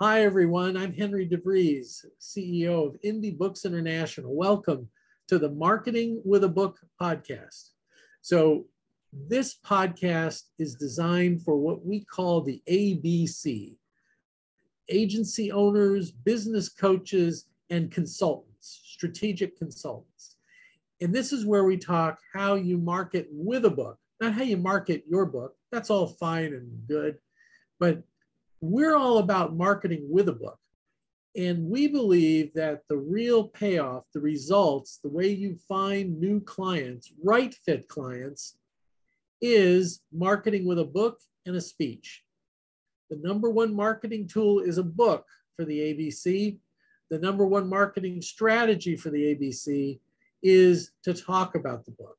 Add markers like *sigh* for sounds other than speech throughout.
Hi, everyone. I'm Henry DeVries, CEO of Indie Books International. Welcome to the Marketing with a Book podcast. So, this podcast is designed for what we call the ABC agency owners, business coaches, and consultants, strategic consultants. And this is where we talk how you market with a book, not how you market your book. That's all fine and good. But we're all about marketing with a book. And we believe that the real payoff, the results, the way you find new clients, right fit clients, is marketing with a book and a speech. The number one marketing tool is a book for the ABC. The number one marketing strategy for the ABC is to talk about the book.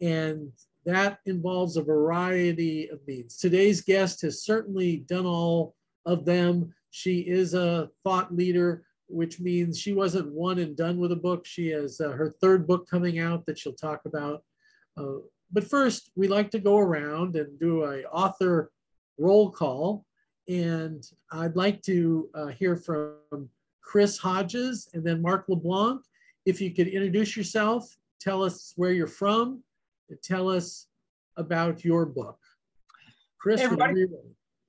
And that involves a variety of means. Today's guest has certainly done all of them. She is a thought leader, which means she wasn't one and done with a book. She has uh, her third book coming out that she'll talk about. Uh, but first, we like to go around and do a author roll call. And I'd like to uh, hear from Chris Hodges and then Mark LeBlanc. If you could introduce yourself, tell us where you're from, tell us about your book. Chris, hey everybody.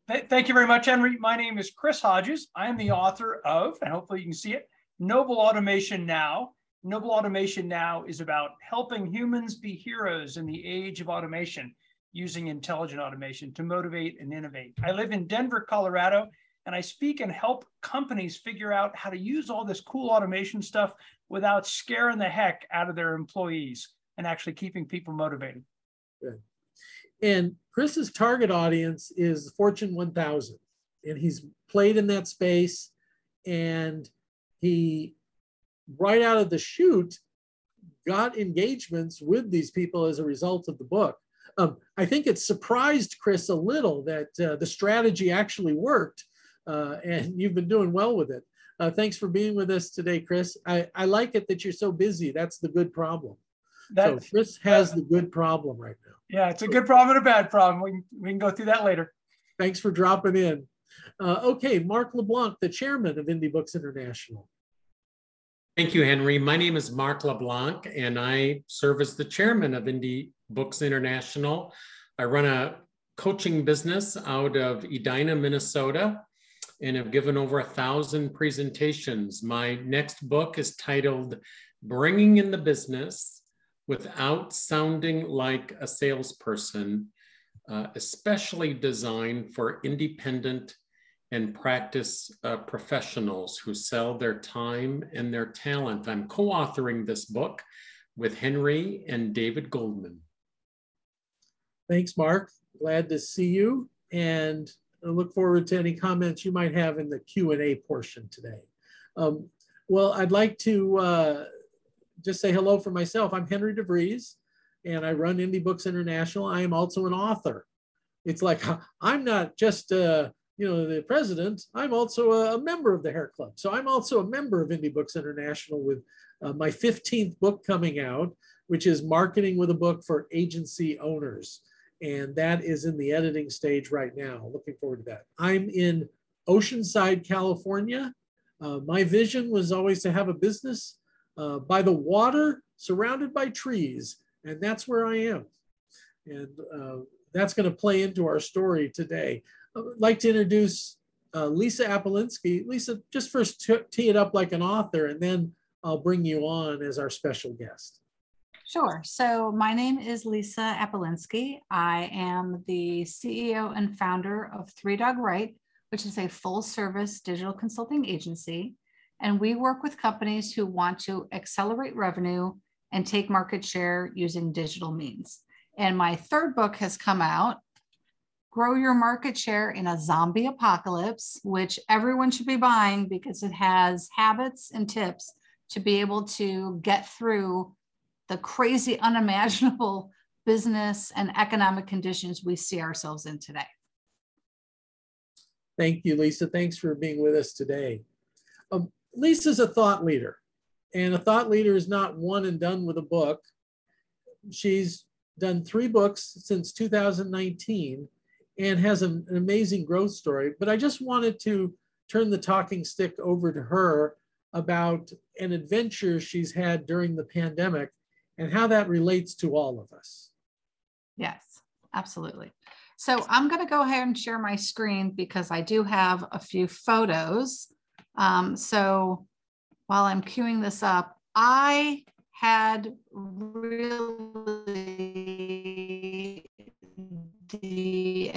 Th thank you very much, Henry. My name is Chris Hodges. I am the author of, and hopefully you can see it, Noble Automation Now. Noble Automation Now is about helping humans be heroes in the age of automation using intelligent automation to motivate and innovate. I live in Denver, Colorado, and I speak and help companies figure out how to use all this cool automation stuff without scaring the heck out of their employees and actually keeping people motivated. Good. And Chris's target audience is Fortune 1000, and he's played in that space. And he, right out of the chute, got engagements with these people as a result of the book. Um, I think it surprised Chris a little that uh, the strategy actually worked, uh, and *laughs* you've been doing well with it. Uh, thanks for being with us today, Chris. I, I like it that you're so busy. That's the good problem. That's, so Chris has the good problem right now. Yeah, it's a good problem and a bad problem. We can, we can go through that later. Thanks for dropping in. Uh, okay, Mark LeBlanc, the chairman of Indie Books International. Thank you, Henry. My name is Mark LeBlanc, and I serve as the chairman of Indie Books International. I run a coaching business out of Edina, Minnesota, and have given over a thousand presentations. My next book is titled Bringing in the Business without sounding like a salesperson, uh, especially designed for independent and practice uh, professionals who sell their time and their talent. I'm co authoring this book with Henry and David Goldman. Thanks, Mark. Glad to see you and I look forward to any comments you might have in the Q&A portion today. Um, well, I'd like to uh, just say hello for myself. I'm Henry DeVries, and I run Indie Books International. I am also an author. It's like I'm not just uh, you know the president. I'm also a, member of the Hair Club. So I'm also a member of Indie Books International with uh, my 15th book coming out, which is Marketing with a Book for Agency Owners, and that is in the editing stage right now. Looking forward to that. I'm in Oceanside, California. Uh, my vision was always to have a business uh, by the water, surrounded by trees. And that's where I am. And uh, that's going to play into our story today. I'd like to introduce uh, Lisa Apolinski. Lisa, just first tee it up like an author, and then I'll bring you on as our special guest. Sure. So my name is Lisa Apolinski. I am the CEO and founder of Three Dog Write, which is a full service digital consulting agency. And we work with companies who want to accelerate revenue and take market share using digital means. And my third book has come out Grow Your Market Share in a Zombie Apocalypse, which everyone should be buying because it has habits and tips to be able to get through the crazy, *laughs* unimaginable business and economic conditions we see ourselves in today. Thank you, Lisa. Thanks for being with us today. Um, Lisa's a thought leader, and a thought leader is not one and done with a book. She's done three books since 2019 and has an, an amazing growth story. But I just wanted to turn the talking stick over to her about an adventure she's had during the pandemic and how that relates to all of us. Yes, absolutely. So I'm going to go ahead and share my screen because I do have a few photos. Um, so while I'm queuing this up, I had really the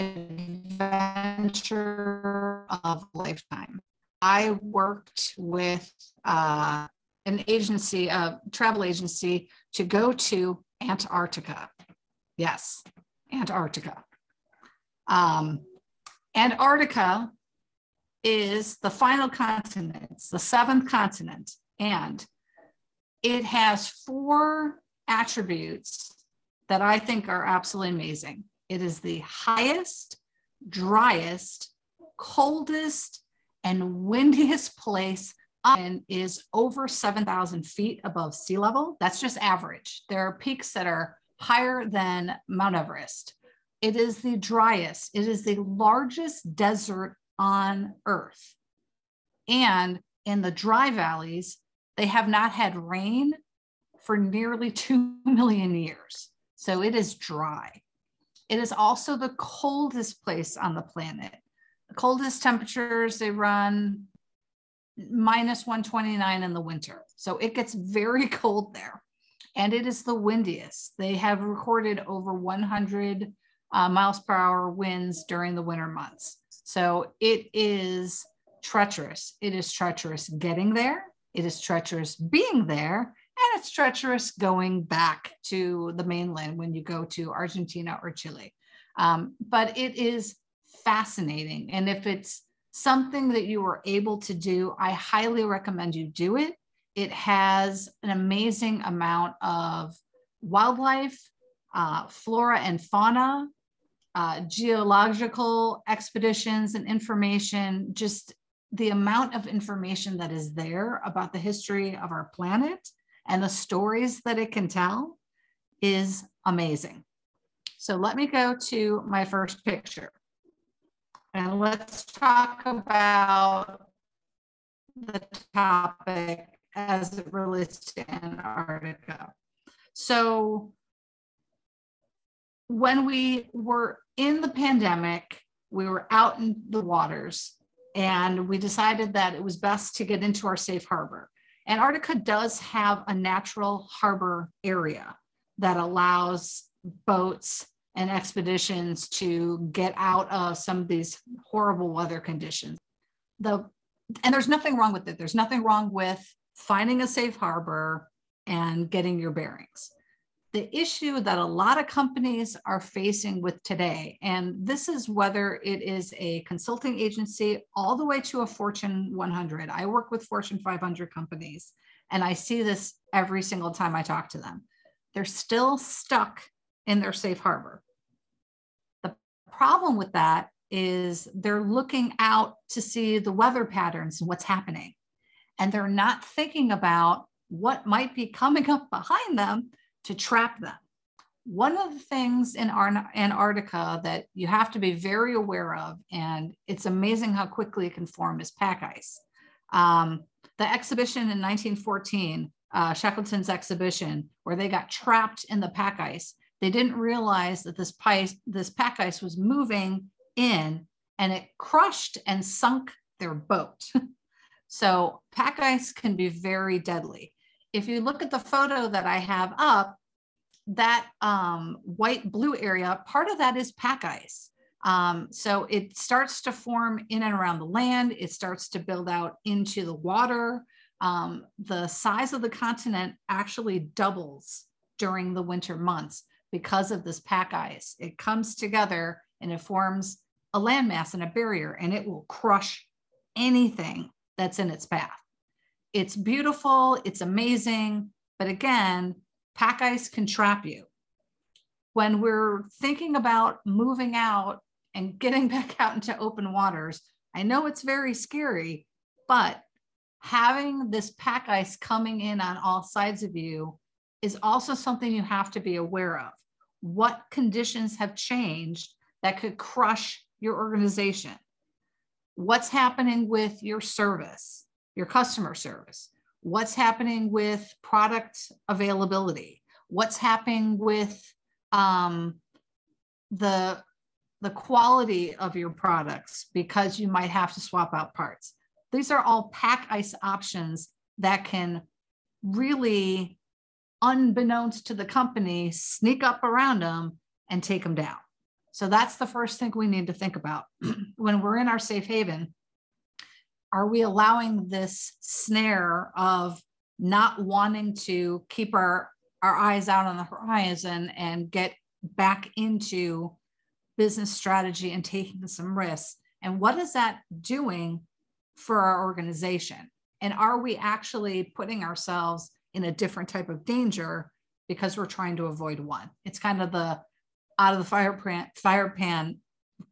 adventure of a lifetime. I worked with uh, an agency, a travel agency, to go to Antarctica. Yes, Antarctica. Um, Antarctica is the final continent, the seventh continent, and it has four attributes that I think are absolutely amazing. It is the highest, driest, coldest, and windiest place and is over 7,000 feet above sea level. That's just average. There are peaks that are higher than Mount Everest. It is the driest, it is the largest desert on Earth. And in the dry valleys, they have not had rain for nearly *laughs* 2 million years. So it is dry. It is also the coldest place on the planet. The coldest temperatures, they run minus 129 in the winter. So it gets very *laughs* cold there. And it is the windiest. They have recorded over 100 uh, miles per hour winds during the winter months. So it is treacherous. It is treacherous getting there. It is treacherous being there. And it's treacherous going back to the mainland when you go to Argentina or Chile. Um, but it is fascinating. And if it's something that you were able to do, I highly recommend you do it. It has an amazing amount of wildlife, uh, flora and fauna, uh, geological expeditions and information, just the amount of information that is there about the history of our planet and the stories that it can tell is amazing. So let me go to my first picture. And let's talk about the topic as it relates to Antarctica. So when we were in the pandemic, we were out in the waters and we decided that it was best to get into our safe harbor. Antarctica does have a natural harbor area that allows boats and expeditions to get out of some of these horrible weather conditions. The and there's nothing wrong with it. There's nothing wrong with finding a safe harbor and getting your bearings the issue that a lot of companies are facing with today, and this is whether it is a consulting agency all the way to a Fortune 100. I work with Fortune 500 companies, and I see this every single time I talk to them. They're still stuck in their safe harbor. The problem with that is they're looking out to see the weather patterns and what's happening. And they're not thinking about what might be coming up behind them to trap them. One of the things in Antarctica that you have to be very aware of, and it's amazing how quickly it can form, is pack ice. Um, the exhibition in 1914, uh, Shackleton's exhibition, where they got trapped in the pack ice, they didn't realize that this, pice, this pack ice was moving in and it crushed and sunk their boat. *laughs* so pack ice can be very deadly if you look at the photo that I have up, that um, white blue area, part of that is pack ice. Um, so it starts to form in and around the land. It starts to build out into the water. Um, the size of the continent actually doubles during the winter months because of this pack ice. It comes together and it forms a landmass and a barrier, and it will crush anything that's in its path. It's beautiful, it's amazing, but again, pack ice can trap you. When we're thinking about moving out and getting *laughs* back out into open waters, I know it's very scary, but having this pack ice coming in on all sides of you is also something you have to be aware of. What conditions have changed that could crush your organization? what's happening with your service, your customer service, what's happening with product availability, what's happening with um, the the quality of your products because you might have to swap out parts. These are all pack ice options that can really, unbeknownst to the company, sneak up around them and take them down. So that's the first thing we need to think about *clears throat* when we're in our safe haven. Are we allowing this snare of not wanting to keep our, our eyes out on the horizon and get back into business strategy and taking some risks? And what is that doing for our organization? And are we actually putting ourselves in a different type of danger because we're trying to avoid one? It's kind of the out of the fire pan, fire pan,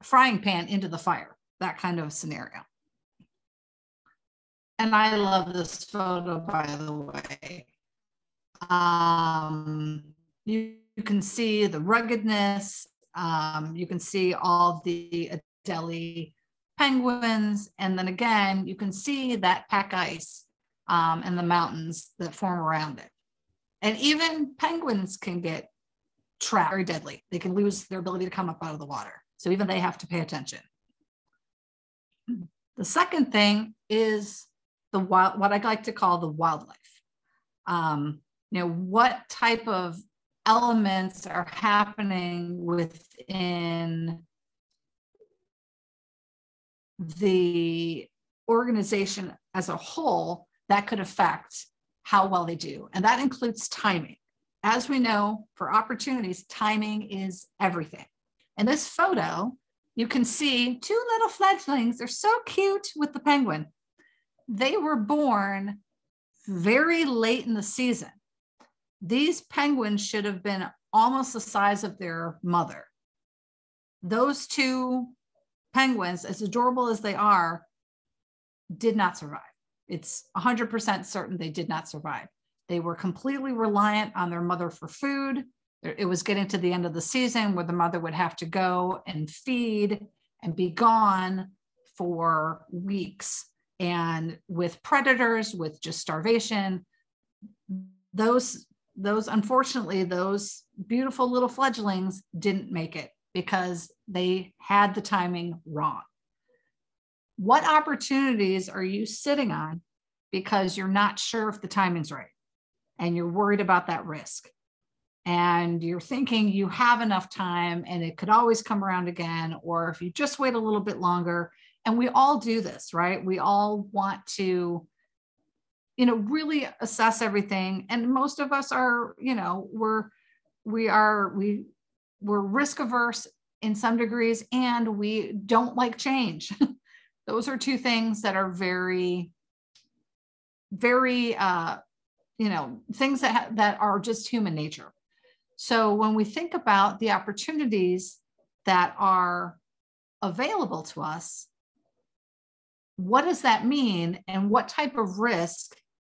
frying pan into the fire, that kind of scenario. And I love this photo, by the way. Um, you, you can see the ruggedness. Um, you can see all the Adelie penguins. And then again, you can see that pack ice um, and the mountains that form around it. And even penguins can get trapped very deadly. They can lose their ability to come up out of the water. So even they have to pay attention. The second thing is the wild, what I like to call the wildlife. Um, you know, what type of elements are happening within the organization as a whole that could affect how well they do. And that includes timing as we know, for opportunities, timing is everything. In this photo, you can see two little fledglings. They're so cute with the penguin. They were born very late in the season. These penguins should have been almost the size of their mother. Those two penguins, as adorable as they are, did not survive. It's 100% certain they did not survive. They were completely reliant on their mother for food. It was getting to the end of the season where the mother would have to go and feed and be gone for weeks. And with predators, with just starvation, those those unfortunately those beautiful little fledglings didn't make it because they had the timing wrong. What opportunities are you sitting on because you're not sure if the timing's right? and you're worried about that risk and you're thinking you have enough time and it could always come around again or if you just wait a little bit longer and we all do this right? We all want to you know really assess everything. And most of us are you know we're we are we we're risk averse in some degrees and we don't like change. *laughs* Those are two things that are very very uh you know things that ha- that are just human nature. So when we think about the opportunities that are available to us what does that mean and what type of risk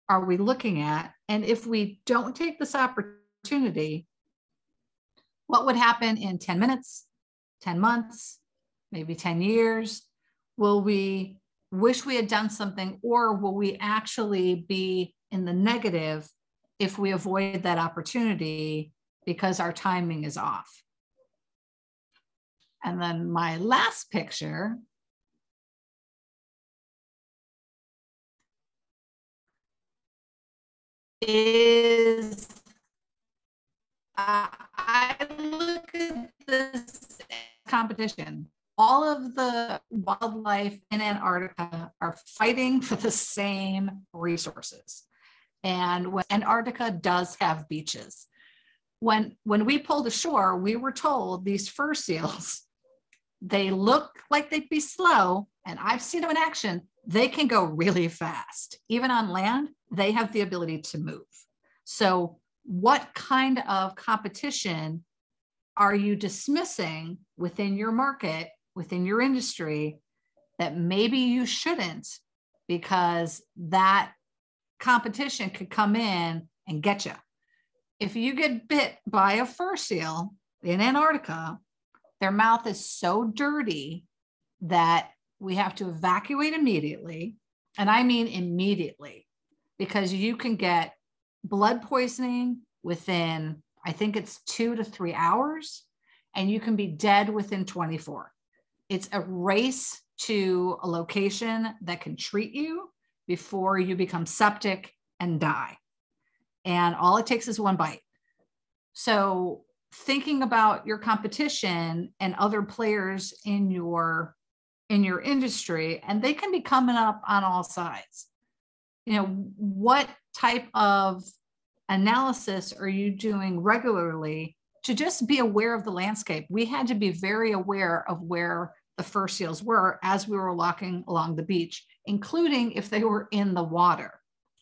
are we looking at and if we don't take this opportunity what would happen in 10 minutes 10 months maybe 10 years will we wish we had done something or will we actually be in the negative if we avoid that opportunity because our timing is off. And then my last picture is uh, I look at this competition. All of the wildlife in Antarctica are fighting for the same resources and when Antarctica does have beaches. When when we pulled ashore, we were told these fur seals, *laughs* they look like they'd be slow, and I've seen them in action. They can go really fast. Even on land, they have the ability to move. So, what kind of competition are you dismissing within your market, within your industry, that maybe you shouldn't because that competition could come in and get you. If you get bit by a fur seal in Antarctica, their mouth is so dirty that we have to evacuate immediately. And I mean immediately, because you can get blood poisoning within, I think it's two to three hours, and you can be dead within 24. It's a race to a location that can treat you before you become septic and die. And all it takes is one bite. So, thinking about your competition and other players in your in your industry and they can be coming up on all sides you know what type of analysis are you doing regularly to just be aware of the landscape? We had to be very aware of where the fur seals were as we were walking along the beach including if they were in the water.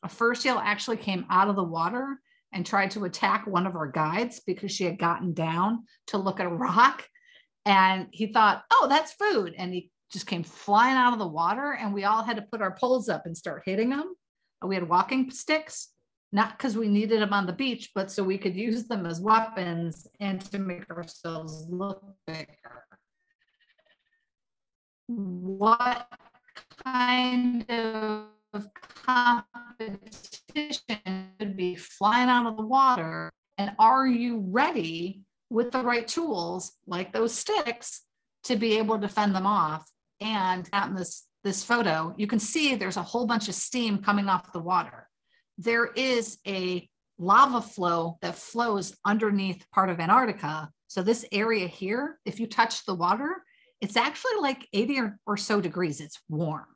A fur seal actually came out of the water and tried to attack one of our guides because she had gotten down to look at a rock. And he thought oh that's food. And he just came flying out of the water and we all had to put our poles up and start hitting them we had walking sticks not because we needed them on the beach but so we could use them as weapons and to make ourselves look bigger what kind of competition could be flying out of the water? And are you ready with the right tools, like those sticks, to be able to fend them off? And out in this, photo, you can see there's a whole bunch of steam coming off the water. There is a lava flow that flows underneath part of Antarctica. So this area here, if you touch the water, it's actually like 80 or, or so degrees. It's warm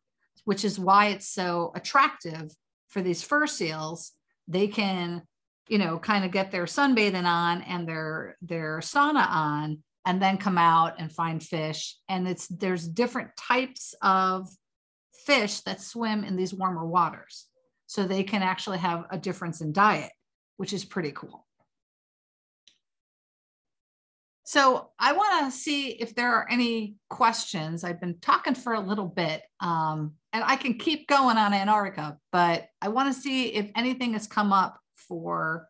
which is why it's so attractive for these fur seals. They can, you know, kind of get their sunbathing on and their their sauna on and then come out and find fish. And it's there's different types of fish that swim in these warmer waters. So they can actually have a difference in diet which is pretty cool. So I want to see if there are any questions. I've been talking for a little bit, um, and I can keep going on Antarctica, but I want to see if anything has come up for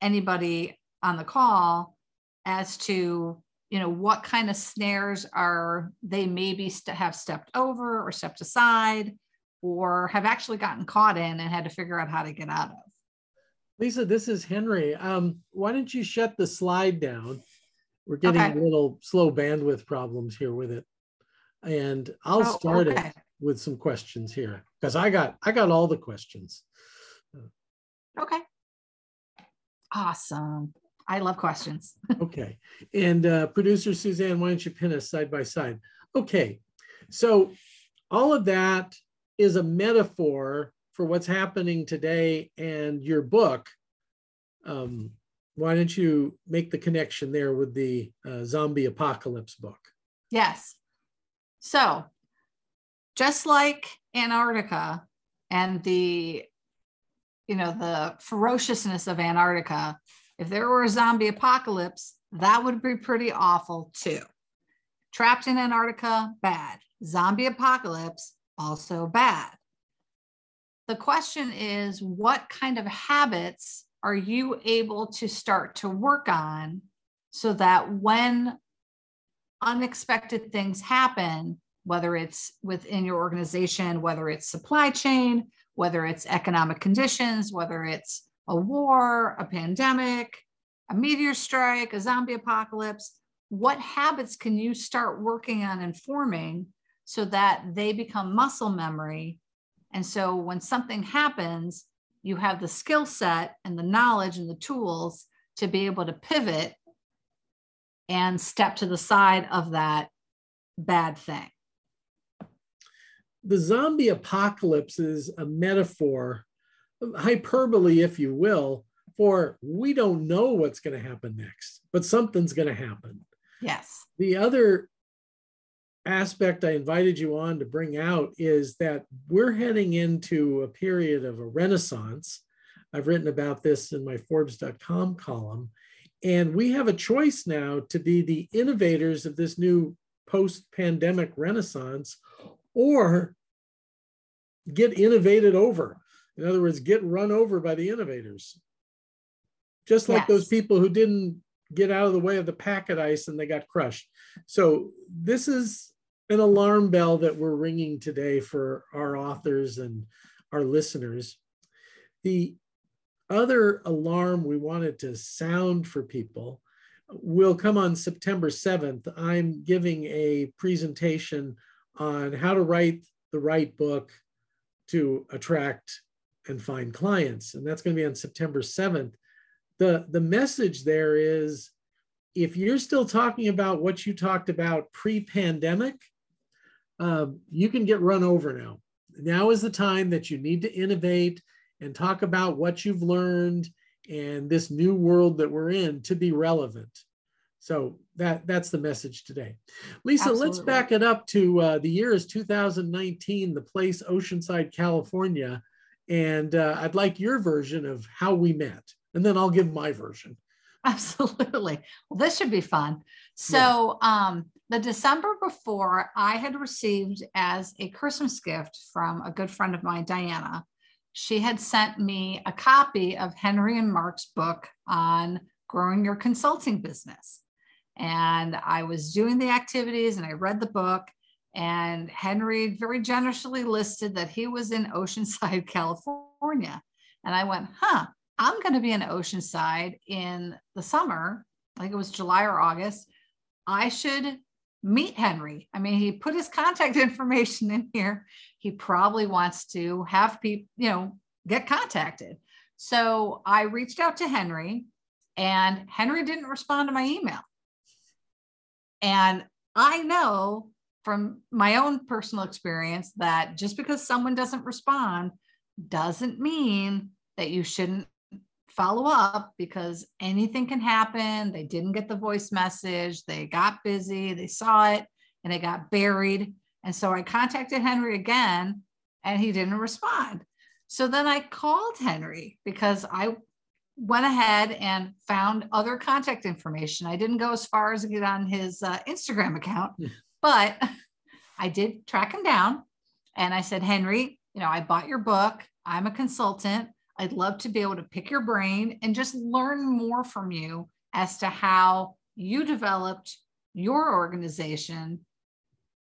anybody on the call as to you know what kind of snares are they maybe st- have stepped over or stepped aside or have actually gotten caught in and had to figure out how to get out of. Lisa, this is Henry. Um, why don't you shut the slide down? We're getting okay. a little slow bandwidth problems here with it. And I'll oh, start okay. it with some questions here because I got I got all the questions. Okay. Awesome. I love questions. *laughs* okay. And uh, producer Suzanne, why don't you pin us side by side? Okay. So all of that is a metaphor for what's happening today and your book um, why don't you make the connection there with the uh, zombie apocalypse book? Yes. So, just like Antarctica and the you know the ferociousness of Antarctica, if there were a zombie apocalypse, that would be pretty awful too. Trapped in Antarctica, bad. Zombie apocalypse, also bad. The question is what kind of habits are you able to start to work on so that when unexpected things happen, whether it's within your organization, whether it's supply chain, whether it's economic conditions, whether it's a war, a pandemic, a meteor strike, a zombie apocalypse, what habits can you start working on and forming so that they become muscle memory? And so when something happens, you have the skill set and the knowledge and the tools to be able to pivot and step to the side of that bad thing. The zombie apocalypse is a metaphor, hyperbole, if you will, for we don't know what's going to happen next, but something's going to happen. Yes. The other aspect I invited you on to bring out is that we're heading into a period of a renaissance. I've written about this in my Forbes.com column. And we have a choice now to be the innovators of this new post pandemic renaissance or get innovated over. In other words, get run over by the innovators. Just like yes. those people who didn't get out of the way of the packet ice and they got crushed. So this is an alarm bell that we're ringing today for our authors and our listeners. The other alarm we wanted to sound for people will come on September 7th. I'm giving a presentation on how to write the right book to attract and find clients. And that's going to be on September 7th. The, the message there is if you're still talking about what you talked about pre pandemic, um, you can get run over now. Now is the time that you need to innovate and talk about what you've learned and this new world that we're in to be relevant. So that that's the message today. Lisa, Absolutely. let's back it up to uh, the year is 2019, the place Oceanside, California, and uh, I'd like your version of how we met, and then I'll give my version. *laughs* Absolutely. Well, this should be fun. So, yeah. um, the December before, I had received as a Christmas gift from a good friend of mine, Diana. She had sent me a copy of Henry and Mark's book on growing your consulting business. And I was doing the activities and I read the book. And Henry very generously listed that he was in Oceanside, *laughs* California. And I went, huh, I'm going to be in Oceanside in the summer. I think it was July or August. I should meet Henry. I mean, he put his contact *laughs* information in here. He probably wants to have people, you know, get contacted. So I reached out to Henry, and Henry didn't respond to my email. And I know from my own personal experience that just because someone doesn't respond doesn't mean that you shouldn't follow up because anything can happen. They didn't get the voice message, they got busy, they saw it, and it got buried. And so I contacted Henry again and he didn't respond. So then I called Henry because I went ahead and found other contact information. I didn't go as far as to get on his uh, Instagram account, hmm. But *laughs* I did track him down. And I said, Henry, you know, I bought your book. I'm a consultant. I'd love to be able to pick your brain and just learn more from you as to how you developed your organization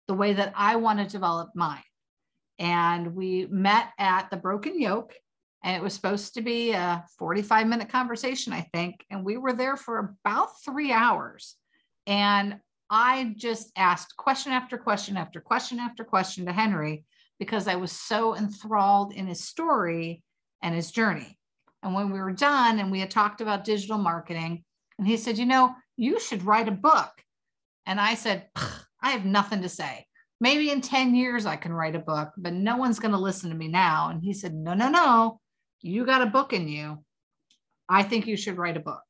the way that I want to develop mine. And we met at the Broken Yolk and it was supposed to be a 45 minute conversation, I think. And we were there for about three hours. And I just asked question after question after question after question to Henry because I was so enthralled in his story and his journey. And when we were done and we had talked about digital marketing, and he said, You know, you should write a book. And I said, I have nothing to say. Maybe in 10 years I can write a book, but no one's going to listen to me now. And he said, No, no, no you got a book in you. I think you should write a book.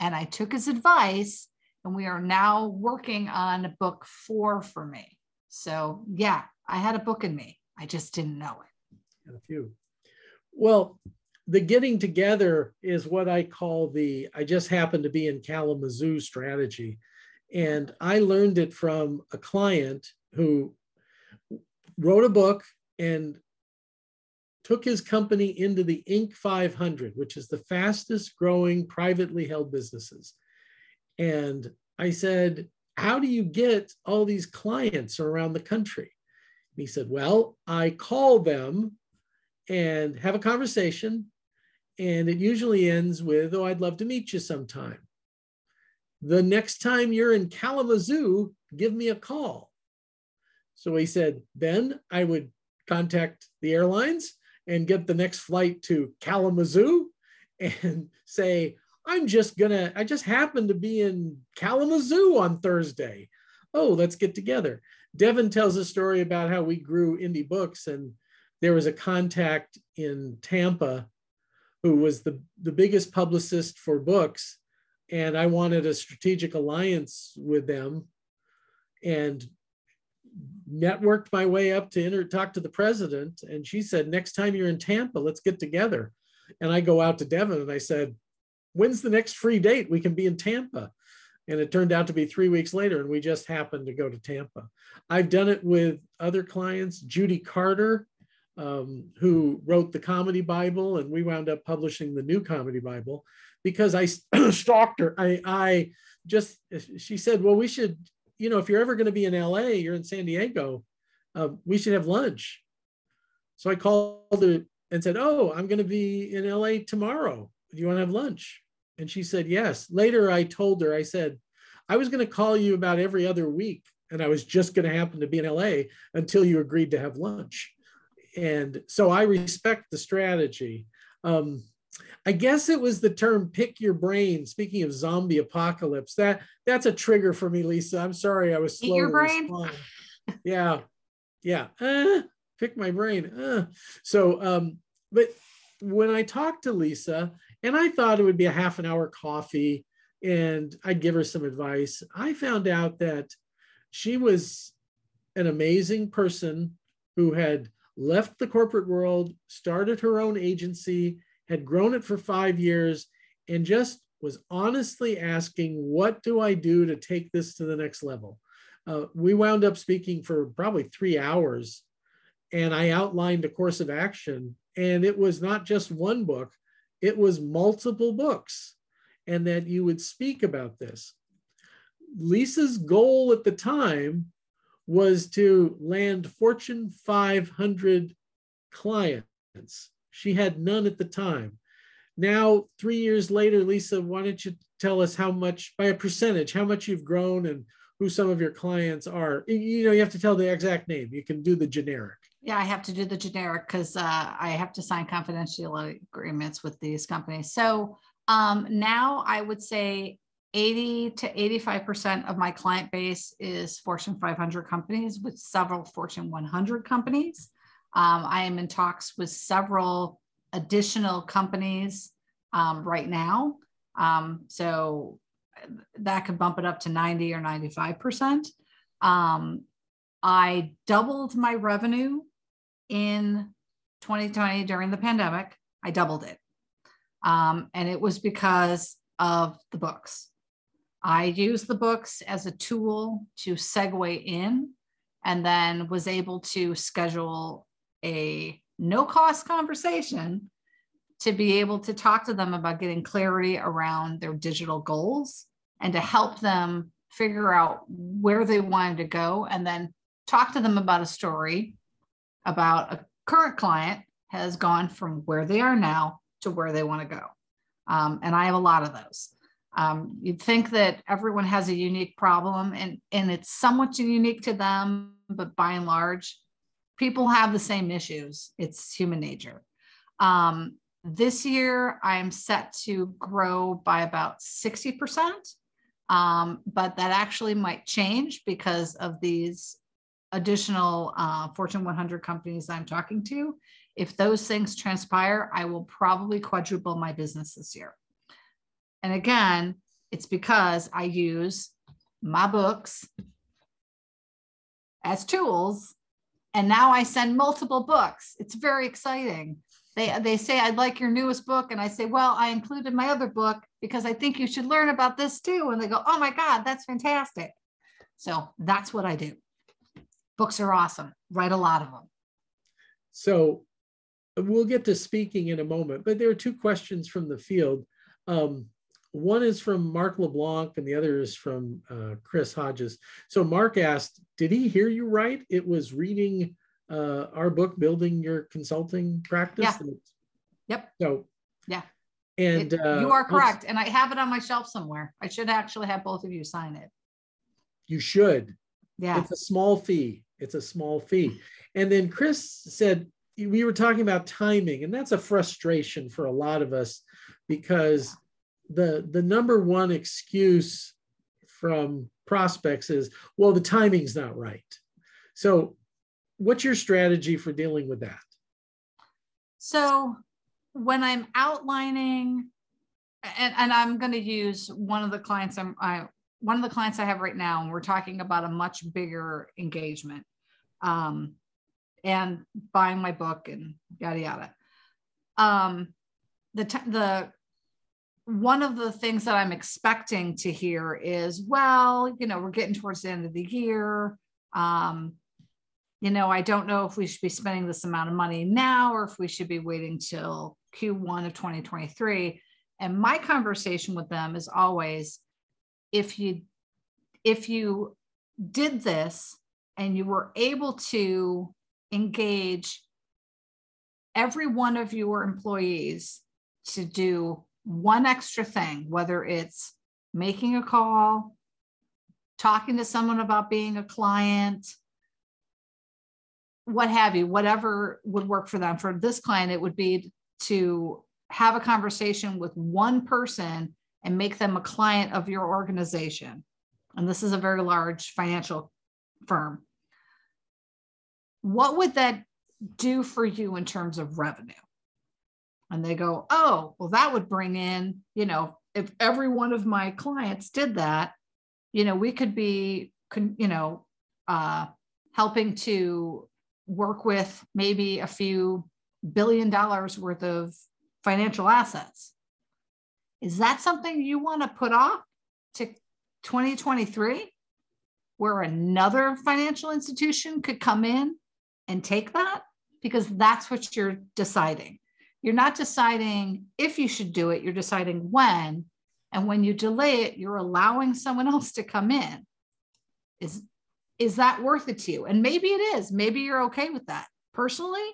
And I took his advice, and we are now working on book four for me. So, yeah, I had a book in me. I just didn't know it. A few. Well, the getting together is what I call the I just happen to be in Kalamazoo strategy. And I learned it from a client who wrote a book and took his company into the Inc. 500, which is the fastest growing privately held businesses. And I said, How do you get all these clients around the country? he said, Well, I call them and have a conversation. And it usually ends with, Oh, I'd love to meet you sometime. The next time you're in Kalamazoo, give me a call. So he said, Then I would contact the airlines and get the next flight to Kalamazoo and *laughs* say, I'm just gonna, I just happen to be in Kalamazoo on Thursday. Oh, let's get together. Devin tells a story about how we grew indie books, and there was a contact in Tampa who was the, the biggest publicist for books. And I wanted a strategic alliance with them. And networked my way up to inter- talk to the president. And she said, next time you're in Tampa, let's get together. And I go out to Devin and I said, when's the next free date? We can be in Tampa. And it turned out to be three weeks later, and we just happened to go to Tampa. I've done it with other clients, Judy Carter, um, who wrote the Comedy Bible, and we wound up publishing the new Comedy Bible because I *clears throat* stalked her. I, I just, she said, well, we should you know, if you're ever going to be in LA, you're in San Diego, uh, we should have lunch. So I called her and said, Oh, I'm going to be in LA tomorrow. Do you want to have lunch? And she said, Yes. Later, I told her, I said, I was going to call you about every other week, and I was just going to happen to be in LA until you agreed to have lunch. And so I respect the strategy. Um, I guess it was the term "pick your brain." Speaking of zombie apocalypse, that that's a trigger for me, Lisa. I'm sorry, I was slow. Eat your brain. Yeah, yeah. Uh, pick my brain. Uh. So, um, but when I talked to Lisa, and I thought it would be a half an hour coffee, and I'd give her some advice. I found out that she was an amazing person who had left the corporate world, started her own agency, had grown it for five years, and just was honestly asking, What do I do to take this to the next level? Uh, we wound up speaking for probably three hours, and I outlined a course of action. And it was not just one book, it was multiple books, and that you would speak about this. Lisa's goal at the time was to land Fortune 500 clients. She had none at the time. Now, three years later, Lisa, why don't you tell us how much, by a percentage, how much you've grown and who some of your clients are? You know, you have to tell the exact name. You can do the generic. Yeah, I have to do the generic because uh, I have to sign confidentiality agreements with these companies. So um, now I would say 80 to 85% of my client base is Fortune 500 companies with several Fortune 100 companies. Um, I am in talks with several additional companies um, right now. Um, so that could bump it up to 90 or 95%. Um, I doubled my revenue in 2020 during the pandemic. I doubled it. Um, and it was because of the books. I used the books as a tool to segue in and then was able to schedule a no cost conversation to be able to talk to them about getting clarity around their digital goals and to help them figure out where they wanted to go and then talk to them about a story about a current client has gone from where they are now to where they want to go. Um, and I have a lot of those. Um, you'd think that everyone has a unique problem and, and it's somewhat unique to them, but by and large, people have the same issues. It's human nature. Um, this year, I'm set to grow by about 60%, um, but that actually might change because of these additional uh, Fortune 100 companies I'm talking to. If those things transpire, I will probably quadruple my business this year. And again, it's because I use my books as tools. And now I send multiple books. It's very exciting. They, they say, I'd like your newest book. And I say, Well, I included my other book because I think you should learn about this too. And they go, Oh my God, that's fantastic. So that's what I do. Books are awesome. Write a lot of them. So we'll get to speaking in a moment, but there are two questions from the field. Um, one is from Mark LeBlanc and the other is from uh, Chris Hodges. So Mark asked, did he hear you right? It was reading uh, our book, Building Your Consulting Practice? Yeah. Yep. So, yeah. And it, uh, you are correct. And I have it on my shelf somewhere. I should actually have both of you sign it. You should. Yeah. It's a small fee. It's a small fee. And then Chris said, we were talking about timing, and that's a frustration for a lot of us because the the number one excuse from prospects is well the timing's not right. So what's your strategy for dealing with that? So when i'm outlining and, and i'm going to use one of the clients i'm I, one of the clients i have right now and we're talking about a much bigger engagement um, and buying my book and yada yada um, the t- the one of the things that I'm expecting to hear is, well, you know, we're getting towards the end of the year. Um, you know, I don't know if we should be spending this amount of money now or if we should be waiting till Q1 of 2023. And my conversation with them is always if you if you did this and you were able to engage every one of your employees to do one extra thing, whether it's making a call, talking to someone about being a client, what have you, whatever would work for them. For this client, it would be to have a conversation with one person and make them a client of your organization. And this is a very large financial firm. What would that do for you in terms of revenue? And they go, oh, well, that would bring in, you know, if every one of my clients did that, you know, we could be, you know, uh, helping to work with maybe a few billion dollars worth of financial assets. Is that something you want to put off to 2023 where another financial institution could come in and take that? Because that's what you're deciding. You're not deciding if you should do it, you're deciding when. And when you delay it, you're allowing someone else to come in. Is, is that worth it to you? And maybe it is. Maybe you're okay with that. Personally,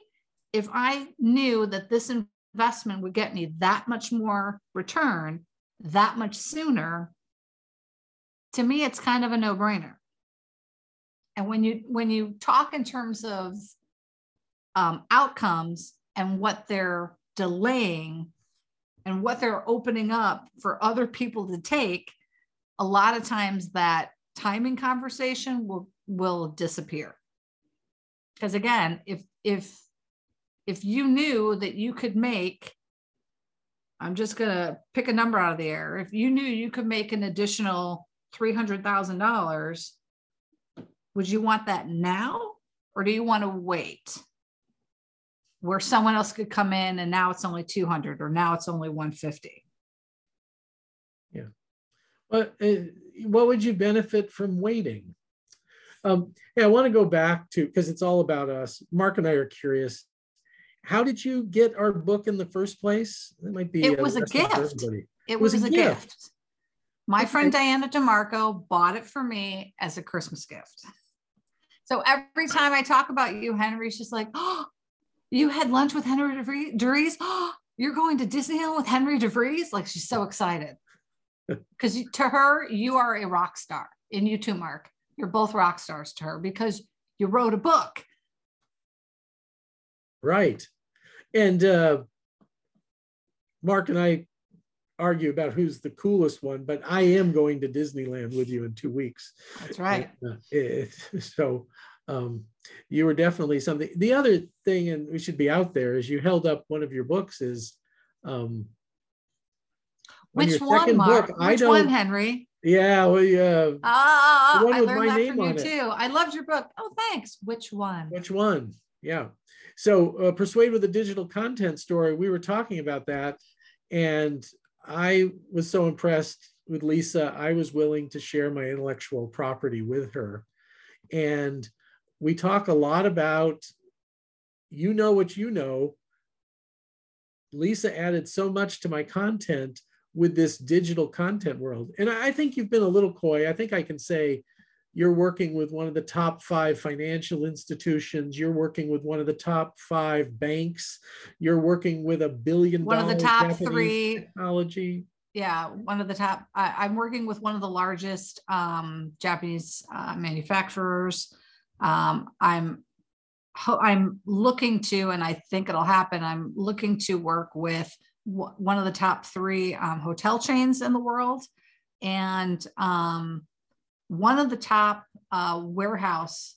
if I knew that this investment would get me that much more return that much sooner, to me, it's kind of a no brainer. And when you when you talk in terms of um, outcomes and what they're delaying and what they're opening up for other people to take, a lot of times that timing conversation will will disappear. Because again, if if if you knew that you could make I'm just going to pick a number out of the air. If you knew you could make an additional $300,000, would you want that now or do you want to wait? Where someone else could come in and now it's only 200 or now it's only 150. Yeah. But uh, what would you benefit from waiting? Um, yeah, I want to go back to because it's all about us. Mark and I are curious. How did you get our book in the first place? It might be. It was a gift. It, it was, was, a gift. gift. My friend Diana DeMarco bought it for me as a Christmas gift. So every time I talk about you, Henry's just like, oh, you had lunch with Henry DeVries. Oh, you're going to Disneyland with Henry DeVries. Like she's so excited. *laughs* Because to her, you are a rock star. And you too, Mark. You're both rock stars to her because you wrote a book. Right. And uh, Mark and I argue about who's the coolest one, but I am going to Disneyland with you in two weeks. That's right. Uh, it, *laughs* so um, you were definitely something. The other thing, and we should be out there, is you held up one of your books. Is um, which one, Mark? Book, which one, Henry? Yeah, well, yeah. Ah, I learned that from you it. too. I loved your book. Oh, thanks. Which one? Which one? Yeah. So, uh, Persuade with a Digital Content Story, we were talking about that. And I was so impressed with Lisa, I was willing to share my intellectual property with her. And we talk a lot about you know what you know. Lisa added so much to my content with this digital content world. And I think you've been a little coy. I think I can say you're working with one of the top five financial institutions. You're working with one of the top five banks. You're working with a billion one of the top Japanese three. technology. Yeah one of the top I, am working with one of the largest um, japanese uh, manufacturers. Um, i'm i'm looking to and i think it'll happen i'm looking to work with one of the top three um, hotel chains in the world. And um, one of the top uh, warehouse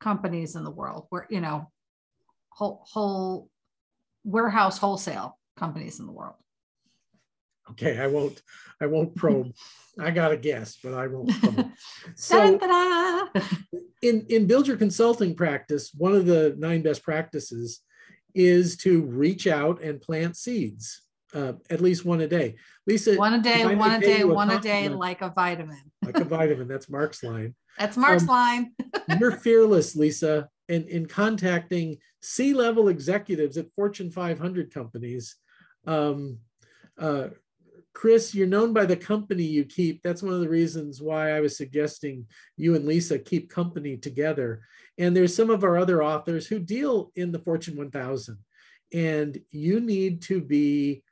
companies in the world where you know whole, whole warehouse wholesale companies in the world. Okay i won't i won't probe. *laughs* I got a guess but i won't probe. *laughs* So in in build your consulting practice one of the nine best practices is to reach out and plant seeds uh, at least one a day. Lisa, one a day, one a day, one a day, like a vitamin. like a vitamin. That's Mark's line. *laughs* That's Mark's um, line. you're *laughs* fearless, Lisa, in, in contacting C level executives at Fortune 500 companies, um, uh, Chris, you're known by the company you keep. That's one of the reasons why I was suggesting you and Lisa keep company together. And there's some of our other authors who deal in the Fortune 1000. And you need to be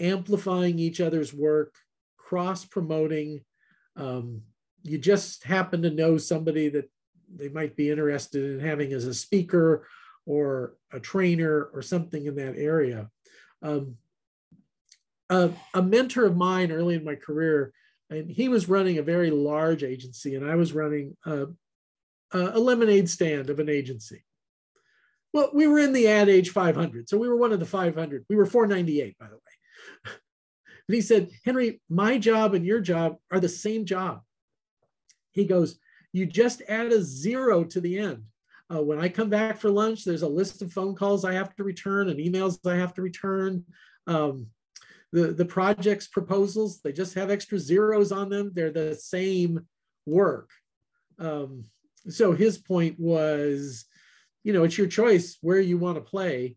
amplifying each other's work, cross promoting. Um, you just happen to know somebody that they might be interested in having as a speaker or a trainer or something in that area. Um, a, a mentor of mine early in my career, and he was running a very large agency, and I was running a, a lemonade stand of an agency. Well, we were in the ad age 500, so we were one of the 500. We were 498, by the way. But he said, Henry, my job and your job are the same job. He goes, You just add a zero to the end. Uh, when I come back for lunch, there's a list of phone calls I have to return and emails I have to return. Um, the, the project's proposals, they just have extra zeros on them. They're the same work. Um, so his point was, you know, it's your choice where you want to play.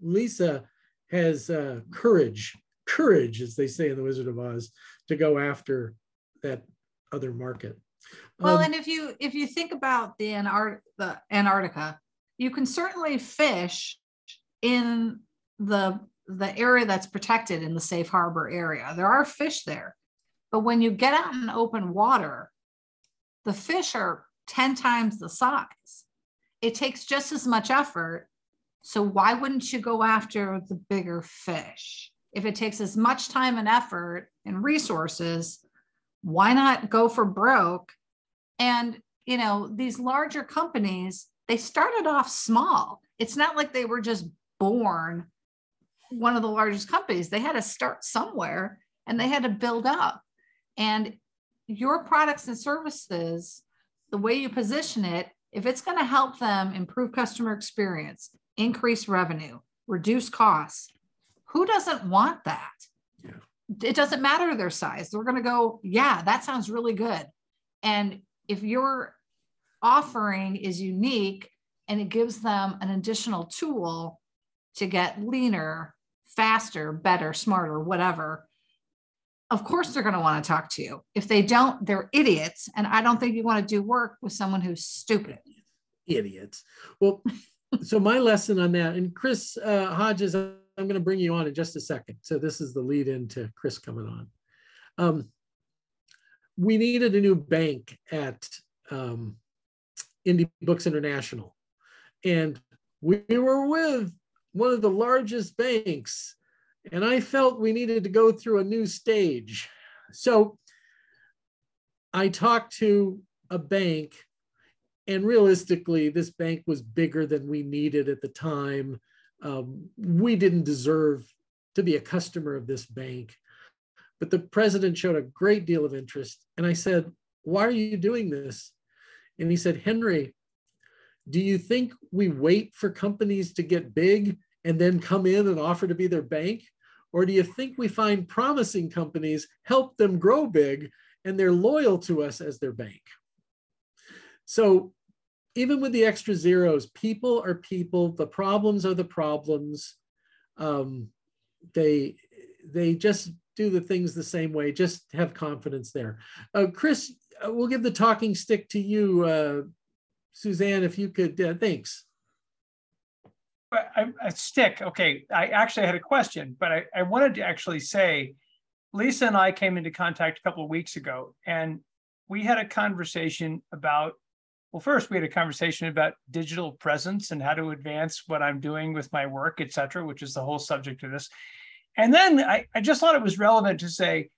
Lisa has uh, courage, courage, as they say in The Wizard of Oz, to go after that other market. Well, um, and if you if you think about the, Antar- the Antarctica, you can certainly fish in the the area that's protected in the safe harbor area. There are fish there. But when you get out in open water, the fish are 10 times the size. It takes just as much effort. So why wouldn't you go after the bigger fish? If it takes as much time and effort and resources, why not go for broke? And, you know, these larger companies, they started off small. It's not like they were just born one of the largest companies. They had to start somewhere and they had to build up. And your products and services, the way you position it, if it's going to help them improve customer experience, increase revenue, reduce costs, who doesn't want that? Yeah. It doesn't matter their size. They're going to go, yeah, that sounds really good. And if your offering is unique and it gives them an additional tool to get leaner faster, better, smarter, whatever, of course they're going to want to talk to you. If they don't, they're idiots. And I don't think you want to do work with someone who's stupid. Idiots. Well, so my lesson on that, and Chris uh, Hodges, I'm going to bring you on in just a second. So this is the lead into Chris coming on. Um, we needed a new bank at um, Indie Books International. And we were with one of the largest banks, and I felt we needed to go through a new stage. So I talked to a bank, and realistically, this bank was bigger than we needed at the time. Um, we didn't deserve to be a customer of this bank. But the president showed a great deal of interest. And I said, Why are you doing this? And he said, Henry, do you think we wait for companies to get big and then come in and offer to be their bank? Or do you think we find promising companies, help them grow big, and they're loyal to us as their bank? So even with the extra zeros, people are people, the problems are the problems. Um, they, they just do the things the same way, just have confidence there. Uh, Chris, uh, we'll give the talking stick to you. Uh, Suzanne, if you could, uh, thanks. A stick. Okay, I actually had a question, but I, I wanted to actually say, Lisa and I came into contact a couple of weeks ago, and we had a conversation about. Well, first we had a conversation about digital presence and how to advance what I'm doing with my work, et cetera, which is the whole subject of this. And then I, I just thought it was relevant to say,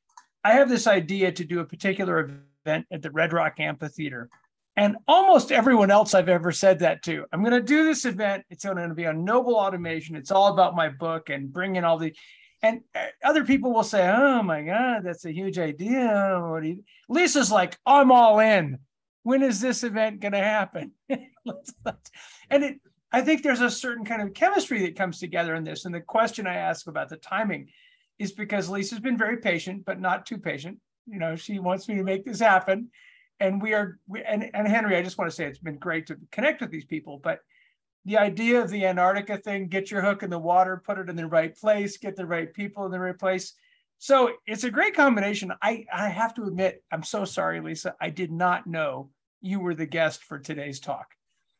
I have this idea to do a particular event at the Red Rock Amphitheater and almost everyone else I've ever said that to, I'm going to do this event. It's going to be on Noble Automation. It's all about my book and bring in all the, and uh, other people will say, "Oh my God, that's a huge idea." Lisa's like, "I'm all in. When is this event going to happen?" *laughs* and it, I think there's a certain kind of chemistry that comes together in this. And the question I ask about the timing is because Lisa's been very patient, but not too patient. You know, she wants me to make this happen and we are we, and, and henry i just want to say it's been great to connect with these people but the idea of the antarctica thing get your hook in the water put it in the right place get the right people in the right place So it's a great combination. I, I have to admit, I'm so sorry, Lisa. I did not know you were the guest for today's talk.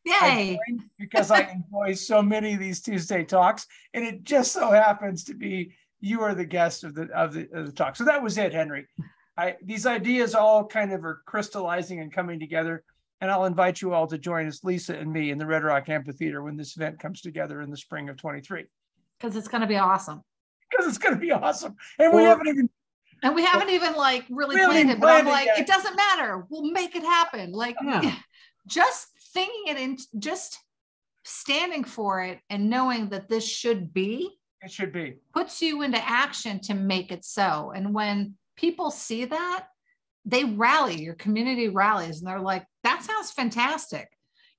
Yay! because I enjoy so many of these Tuesday talks, and it just so happens to be you are the guest of the of the, of the talk. So that was it, Henry. I, these ideas all kind of are crystallizing and coming together. And I'll invite you all to join us, Lisa and me, in the Red Rock Amphitheater when this event comes together in the spring of 23. Because it's going to be awesome. Because it's going to be awesome. And we haven't even. And we haven't even like really planned it, but I'm like, it, it doesn't matter. We'll make it happen. Like, yeah. *laughs* just thinking it in, just standing for it and knowing that this should be. It should be. Puts you into action to make it so. And when people see that, they rally, your community rallies, and they're like, that sounds fantastic.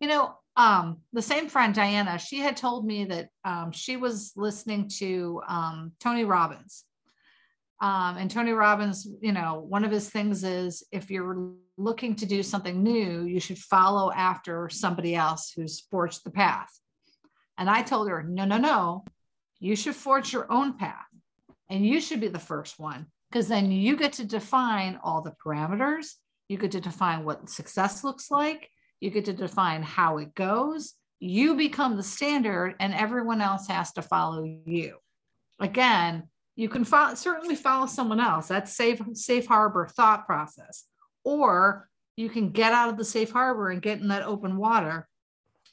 You know, um, the same friend, Diana, she had told me that um, she was listening to um, Tony Robbins. Um, and Tony Robbins, you know, one of his things is if you're looking to do something new, you should follow after somebody else who's forged the path. And I told her, no, no, no, you should forge your own path and you should be the first one because then you get to define all the parameters. You get to define what success looks like. You get to define how it goes. You become the standard, and everyone else has to follow you. Again, you can follow, certainly follow someone else. That's safe safe harbor thought process. Or you can get out of the safe harbor and get in that open water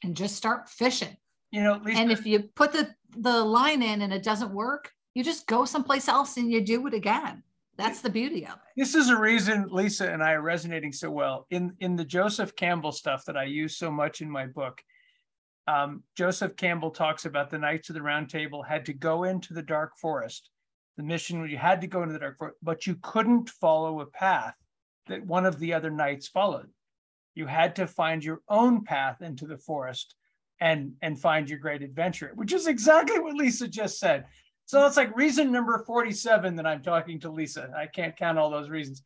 and just start fishing. You know, and if you put the the line in and it doesn't work, you just go someplace else and you do it again. That's the beauty of it. This is a reason Lisa and I are resonating so well in in the Joseph Campbell stuff that I use so much in my book. Um, Joseph Campbell talks about the Knights of the Round Table had to go into the dark forest. The mission was you had to go into the dark forest, but you couldn't follow a path that one of the other knights followed. You had to find your own path into the forest and and find your great adventure, which is exactly what Lisa just said. So that's like reason number 47 that I'm talking to Lisa. I can't count all those reasons.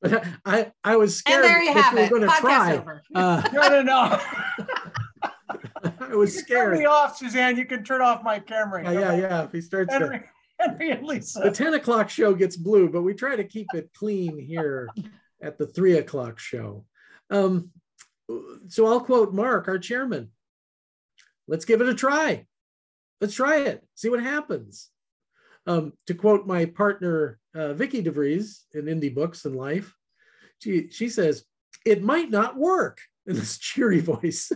But *laughs* I, I was scared. And there you have it. Going to try. Over. Uh, no, no, no. *laughs* I was scared. Turn me off, Suzanne. You can turn off my camera. Yeah, yeah, yeah. If he starts Henry, to, Henry and Lisa. The 10 o'clock show gets blue, but we try to keep it clean here at the three o'clock show. Um, so I'll quote Mark, our chairman. Let's give it a try. Let's try it, see what happens. Um, to quote my partner, uh, Vicki DeVries in Indie Books and Life, she, she says, it might not work in this cheery *laughs* voice,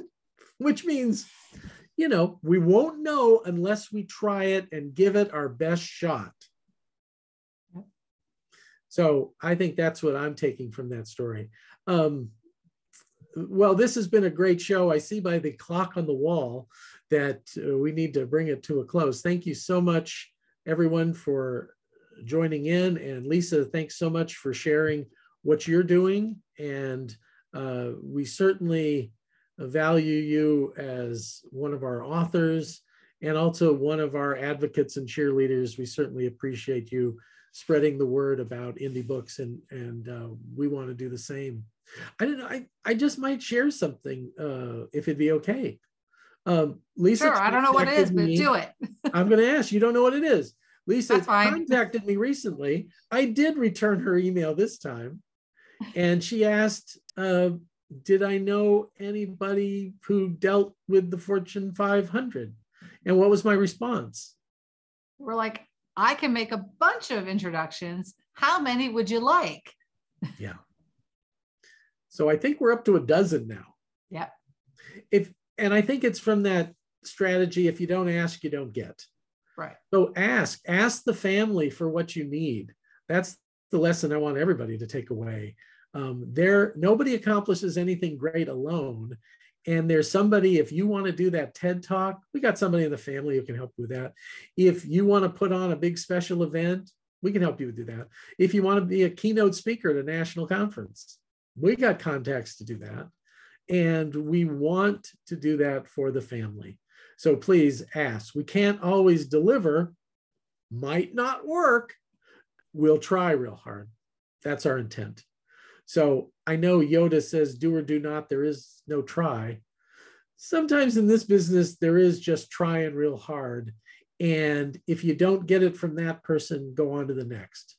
which means, you know, we won't know unless we try it and give it our best shot. So I think that's what I'm taking from that story. Um, well, this has been a great show. I see by the clock on the wall that uh, we need to bring it to a close. Thank you so much, everyone, for joining in. And Lisa, thanks so much for sharing what you're doing. And uh, we certainly value you as one of our authors and also one of our advocates and cheerleaders. We certainly appreciate you spreading the word about indie books, and, and uh, we want to do the same. I don't know. I, I just might share something uh, if it'd be okay. Um, Lisa, sure. I don't know what it is, but me. do it. *laughs* I'm going to ask. You don't know what it is. Lisa contacted me recently. I did return her email this time, and she asked, uh, "Did I know anybody who dealt with the Fortune 500?" And what was my response? We're like, I can make a bunch of introductions. How many would you like? *laughs* yeah. So I think we're up to a dozen now. Yeah. If and I think it's from that strategy if you don't ask, you don't get. Right. So ask, ask the family for what you need. That's the lesson I want everybody to take away. Um, there, nobody accomplishes anything great alone. And there's somebody, if you want to do that TED talk, we got somebody in the family who can help you with that. If you want to put on a big special event, we can help you do that. If you want to be a keynote speaker at a national conference, we got contacts to do that. And we want to do that for the family. So please ask. We can't always deliver, might not work. We'll try real hard. That's our intent. So I know Yoda says, do or do not, there is no try. Sometimes in this business, there is just trying real hard. And if you don't get it from that person, go on to the next.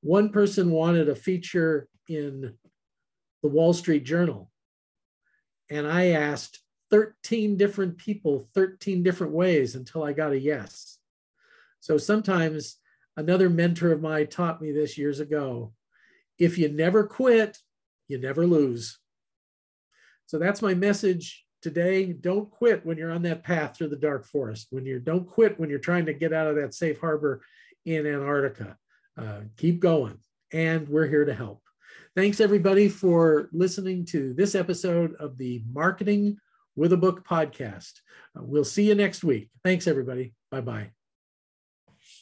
One person wanted a feature in the Wall Street Journal. And I asked 13 different people 13 different ways until I got a yes. So sometimes another mentor of mine taught me this years ago if you never quit, you never lose. So that's my message today. Don't quit when you're on that path through the dark forest. When you don't quit when you're trying to get out of that safe harbor in Antarctica. Uh, keep going, and we're here to help. Thanks everybody for listening to this episode of the Marketing with a Book podcast. Uh, we'll see you next week. Thanks everybody. Bye bye.